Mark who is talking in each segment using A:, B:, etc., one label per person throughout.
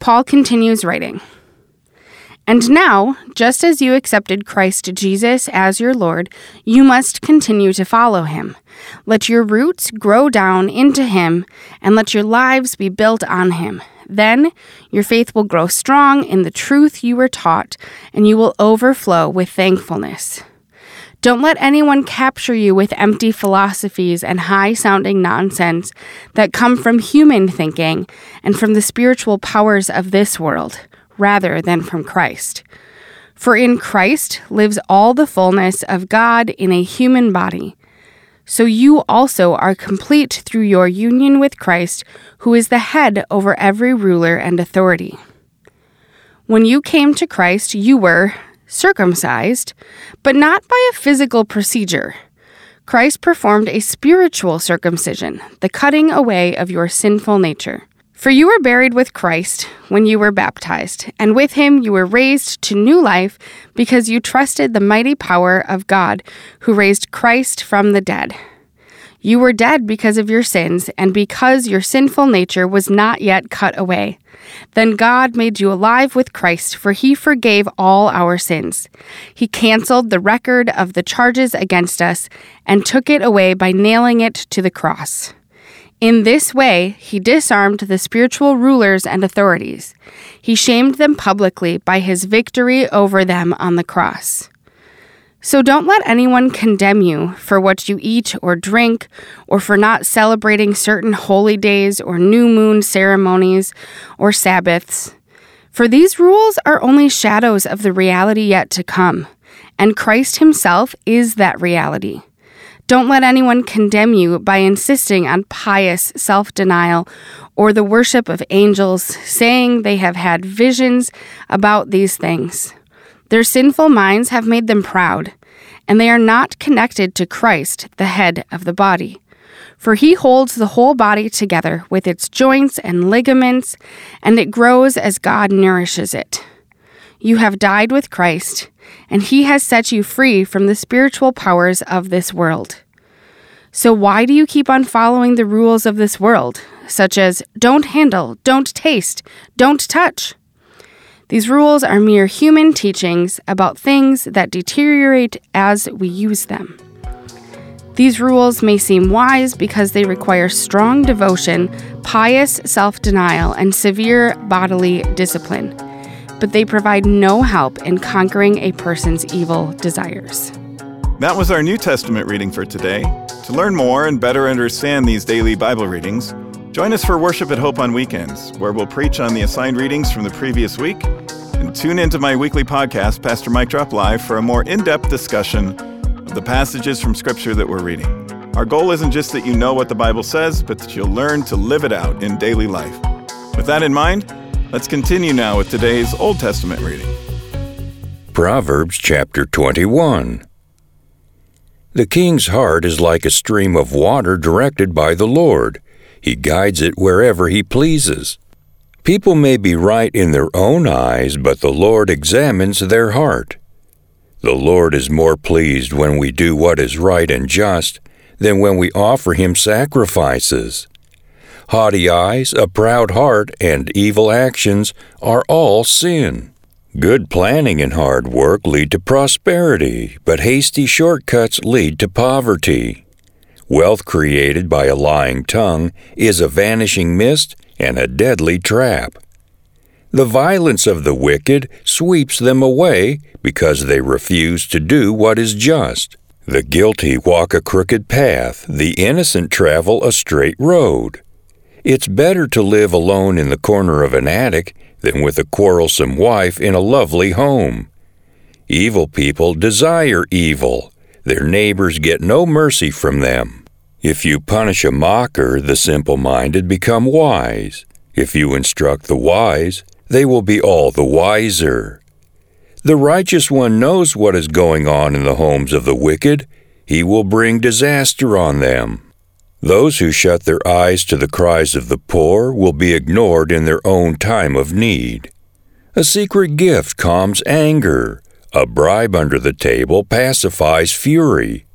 A: Paul continues writing And now, just as you accepted Christ Jesus as your Lord, you must continue to follow him. Let your roots grow down into him, and let your lives be built on him. Then your faith will grow strong in the truth you were taught, and you will overflow with thankfulness. Don't let anyone capture you with empty philosophies and high sounding nonsense that come from human thinking and from the spiritual powers of this world, rather than from Christ. For in Christ lives all the fullness of God in a human body. So you also are complete through your union with Christ, who is the head over every ruler and authority. When you came to Christ, you were circumcised, but not by a physical procedure. Christ performed a spiritual circumcision, the cutting away of your sinful nature. For you were buried with Christ when you were baptized, and with him you were raised to new life because you trusted the mighty power of God who raised Christ from the dead. You were dead because of your sins, and because your sinful nature was not yet cut away. Then God made you alive with Christ, for he forgave all our sins. He canceled the record of the charges against us and took it away by nailing it to the cross. In this way, he disarmed the spiritual rulers and authorities. He shamed them publicly by his victory over them on the cross. So don't let anyone condemn you for what you eat or drink, or for not celebrating certain holy days or new moon ceremonies or Sabbaths. For these rules are only shadows of the reality yet to come, and Christ Himself is that reality. Don't let anyone condemn you by insisting on pious self denial or the worship of angels, saying they have had visions about these things. Their sinful minds have made them proud, and they are not connected to Christ, the head of the body. For he holds the whole body together with its joints and ligaments, and it grows as God nourishes it. You have died with Christ, and he has set you free from the spiritual powers of this world. So, why do you keep on following the rules of this world, such as don't handle, don't taste, don't touch? These rules are mere human teachings about things that deteriorate as we use them. These rules may seem wise because they require strong devotion, pious self denial, and severe bodily discipline, but they provide no help in conquering a person's evil desires.
B: That was our New Testament reading for today. To learn more and better understand these daily Bible readings, Join us for worship at Hope on weekends, where we'll preach on the assigned readings from the previous week. And tune into my weekly podcast, Pastor Mike Drop Live, for a more in depth discussion of the passages from Scripture that we're reading. Our goal isn't just that you know what the Bible says, but that you'll learn to live it out in daily life. With that in mind, let's continue now with today's Old Testament reading.
C: Proverbs chapter 21. The king's heart is like a stream of water directed by the Lord he guides it wherever He pleases. People may be right in their own eyes, but the Lord examines their heart. The Lord is more pleased when we do what is right and just than when we offer Him sacrifices. Haughty eyes, a proud heart, and evil actions are all sin. Good planning and hard work lead to prosperity, but hasty shortcuts lead to poverty. Wealth created by a lying tongue is a vanishing mist and a deadly trap. The violence of the wicked sweeps them away because they refuse to do what is just. The guilty walk a crooked path, the innocent travel a straight road. It's better to live alone in the corner of an attic than with a quarrelsome wife in a lovely home. Evil people desire evil. Their neighbors get no mercy from them. If you punish a mocker, the simple minded become wise. If you instruct the wise, they will be all the wiser. The righteous one knows what is going on in the homes of the wicked. He will bring disaster on them. Those who shut their eyes to the cries of the poor will be ignored in their own time of need. A secret gift calms anger. A bribe under the table pacifies fury.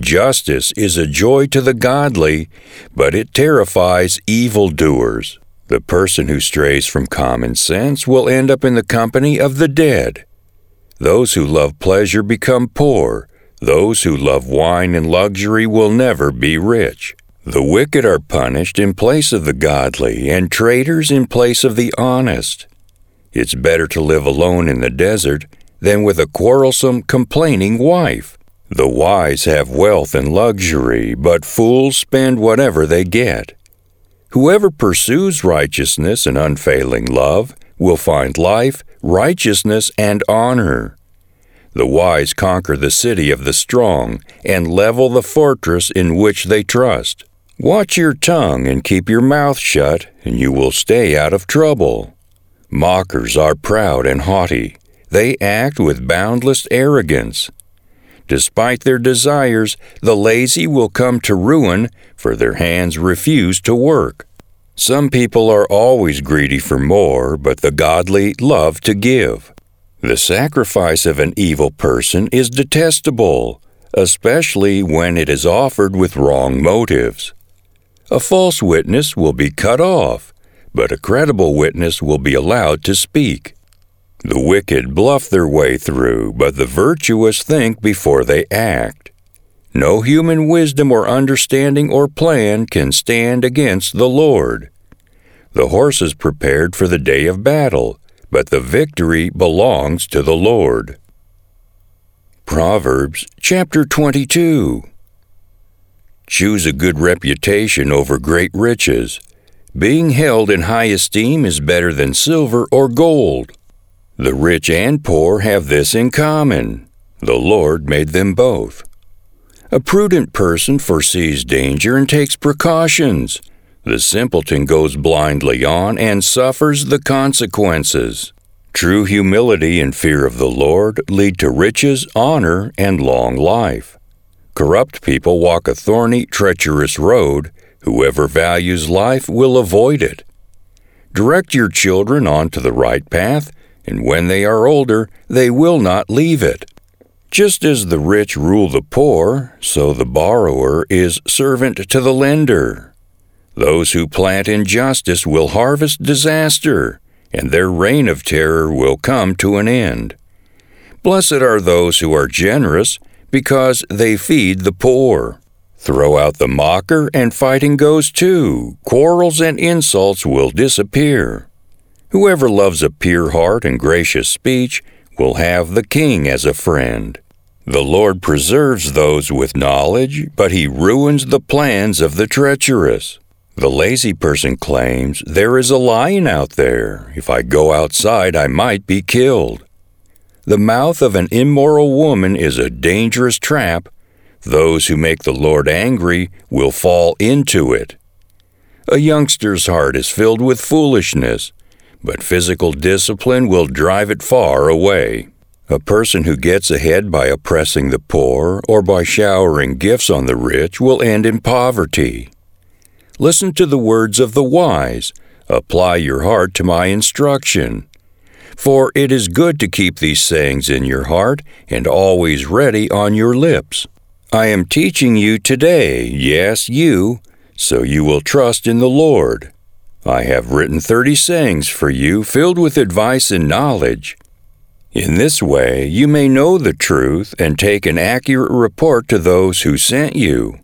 C: Justice is a joy to the godly, but it terrifies evildoers. The person who strays from common sense will end up in the company of the dead. Those who love pleasure become poor. Those who love wine and luxury will never be rich. The wicked are punished in place of the godly, and traitors in place of the honest. It's better to live alone in the desert than with a quarrelsome, complaining wife. The wise have wealth and luxury, but fools spend whatever they get. Whoever pursues righteousness and unfailing love will find life, righteousness, and honor. The wise conquer the city of the strong and level the fortress in which they trust. Watch your tongue and keep your mouth shut, and you will stay out of trouble. Mockers are proud and haughty. They act with boundless arrogance. Despite their desires, the lazy will come to ruin, for their hands refuse to work. Some people are always greedy for more, but the godly love to give. The sacrifice of an evil person is detestable, especially when it is offered with wrong motives. A false witness will be cut off, but a credible witness will be allowed to speak. The wicked bluff their way through, but the virtuous think before they act. No human wisdom or understanding or plan can stand against the Lord. The horse is prepared for the day of battle, but the victory belongs to the Lord. Proverbs chapter 22 Choose a good reputation over great riches. Being held in high esteem is better than silver or gold. The rich and poor have this in common the Lord made them both. A prudent person foresees danger and takes precautions. The simpleton goes blindly on and suffers the consequences. True humility and fear of the Lord lead to riches, honor, and long life. Corrupt people walk a thorny, treacherous road. Whoever values life will avoid it. Direct your children onto the right path and when they are older, they will not leave it. Just as the rich rule the poor, so the borrower is servant to the lender. Those who plant injustice will harvest disaster, and their reign of terror will come to an end. Blessed are those who are generous, because they feed the poor. Throw out the mocker, and fighting goes too. Quarrels and insults will disappear. Whoever loves a pure heart and gracious speech will have the king as a friend. The Lord preserves those with knowledge, but he ruins the plans of the treacherous. The lazy person claims, There is a lion out there. If I go outside, I might be killed. The mouth of an immoral woman is a dangerous trap. Those who make the Lord angry will fall into it. A youngster's heart is filled with foolishness but physical discipline will drive it far away. A person who gets ahead by oppressing the poor or by showering gifts on the rich will end in poverty. Listen to the words of the wise. Apply your heart to my instruction. For it is good to keep these sayings in your heart and always ready on your lips. I am teaching you today, yes, you, so you will trust in the Lord. I have written thirty sayings for you filled with advice and knowledge. In this way, you may know the truth and take an accurate report to those who sent you.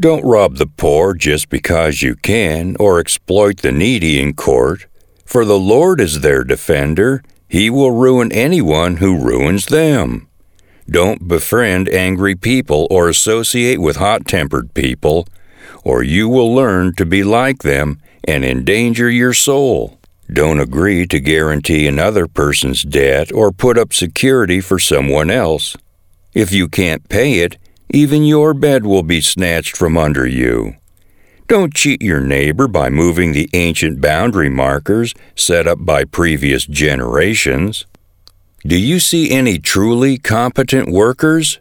C: Don't rob the poor just because you can, or exploit the needy in court, for the Lord is their defender. He will ruin anyone who ruins them. Don't befriend angry people or associate with hot tempered people, or you will learn to be like them and endanger your soul. Don't agree to guarantee another person's debt or put up security for someone else. If you can't pay it, even your bed will be snatched from under you. Don't cheat your neighbor by moving the ancient boundary markers set up by previous generations. Do you see any truly competent workers?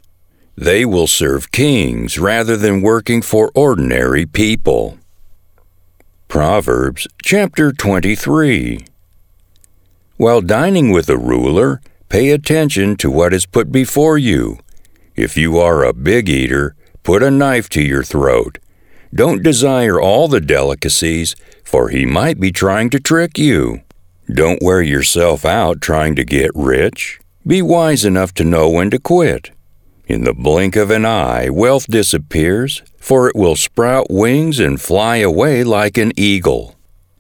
C: They will serve kings rather than working for ordinary people. Proverbs chapter 23 While dining with a ruler, pay attention to what is put before you. If you are a big eater, put a knife to your throat. Don't desire all the delicacies, for he might be trying to trick you. Don't wear yourself out trying to get rich. Be wise enough to know when to quit. In the blink of an eye, wealth disappears, for it will sprout wings and fly away like an eagle.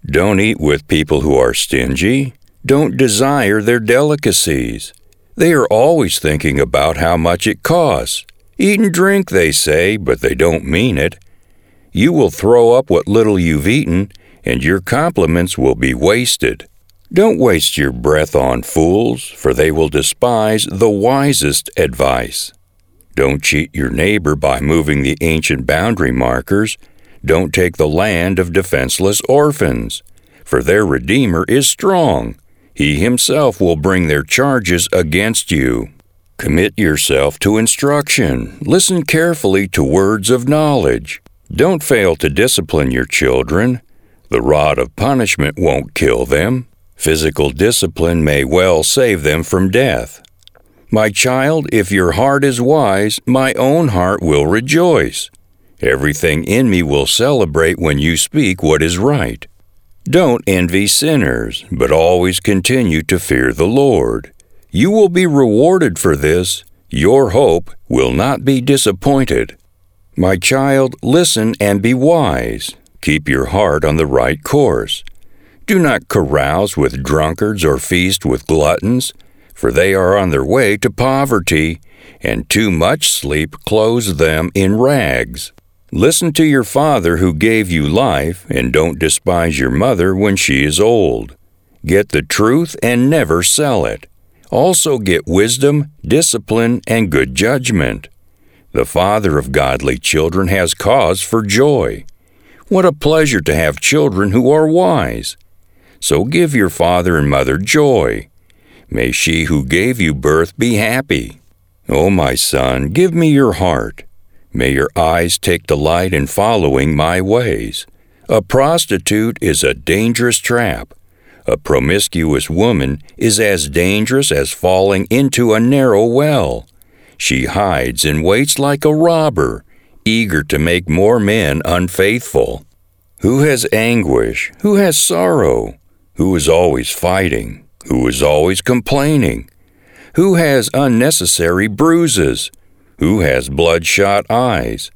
C: Don't eat with people who are stingy. Don't desire their delicacies. They are always thinking about how much it costs. Eat and drink, they say, but they don't mean it. You will throw up what little you've eaten, and your compliments will be wasted. Don't waste your breath on fools, for they will despise the wisest advice. Don't cheat your neighbor by moving the ancient boundary markers. Don't take the land of defenseless orphans, for their Redeemer is strong. He himself will bring their charges against you. Commit yourself to instruction. Listen carefully to words of knowledge. Don't fail to discipline your children. The rod of punishment won't kill them. Physical discipline may well save them from death. My child, if your heart is wise, my own heart will rejoice. Everything in me will celebrate when you speak what is right. Don't envy sinners, but always continue to fear the Lord. You will be rewarded for this. Your hope will not be disappointed. My child, listen and be wise. Keep your heart on the right course. Do not carouse with drunkards or feast with gluttons, for they are on their way to poverty, and too much sleep clothes them in rags. Listen to your father who gave you life, and don't despise your mother when she is old. Get the truth and never sell it. Also get wisdom, discipline, and good judgment. The father of godly children has cause for joy. What a pleasure to have children who are wise. So give your father and mother joy. May she who gave you birth be happy. O my son, give me your heart. May your eyes take delight in following my ways. A prostitute is a dangerous trap. A promiscuous woman is as dangerous as falling into a narrow well. She hides and waits like a robber, eager to make more men unfaithful. Who has anguish? Who has sorrow? Who is always fighting? Who is always complaining? Who has unnecessary bruises? Who has bloodshot eyes?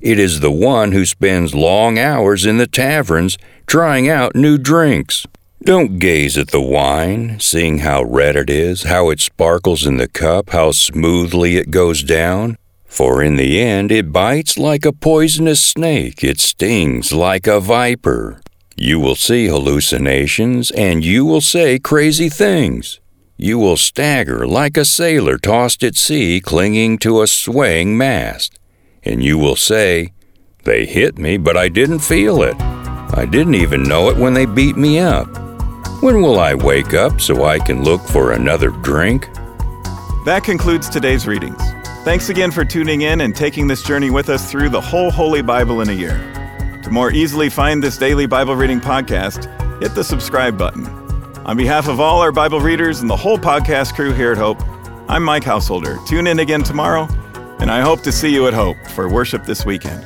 C: It is the one who spends long hours in the taverns trying out new drinks. Don't gaze at the wine, seeing how red it is, how it sparkles in the cup, how smoothly it goes down. For in the end it bites like a poisonous snake, it stings like a viper. You will see hallucinations, and you will say crazy things. You will stagger like a sailor tossed at sea clinging to a swaying mast. And you will say, They hit me, but I didn't feel it. I didn't even know it when they beat me up. When will I wake up so I can look for another drink?
B: That concludes today's readings. Thanks again for tuning in and taking this journey with us through the whole Holy Bible in a year. To more easily find this daily Bible reading podcast, hit the subscribe button. On behalf of all our Bible readers and the whole podcast crew here at Hope, I'm Mike Householder. Tune in again tomorrow, and I hope to see you at Hope for worship this weekend.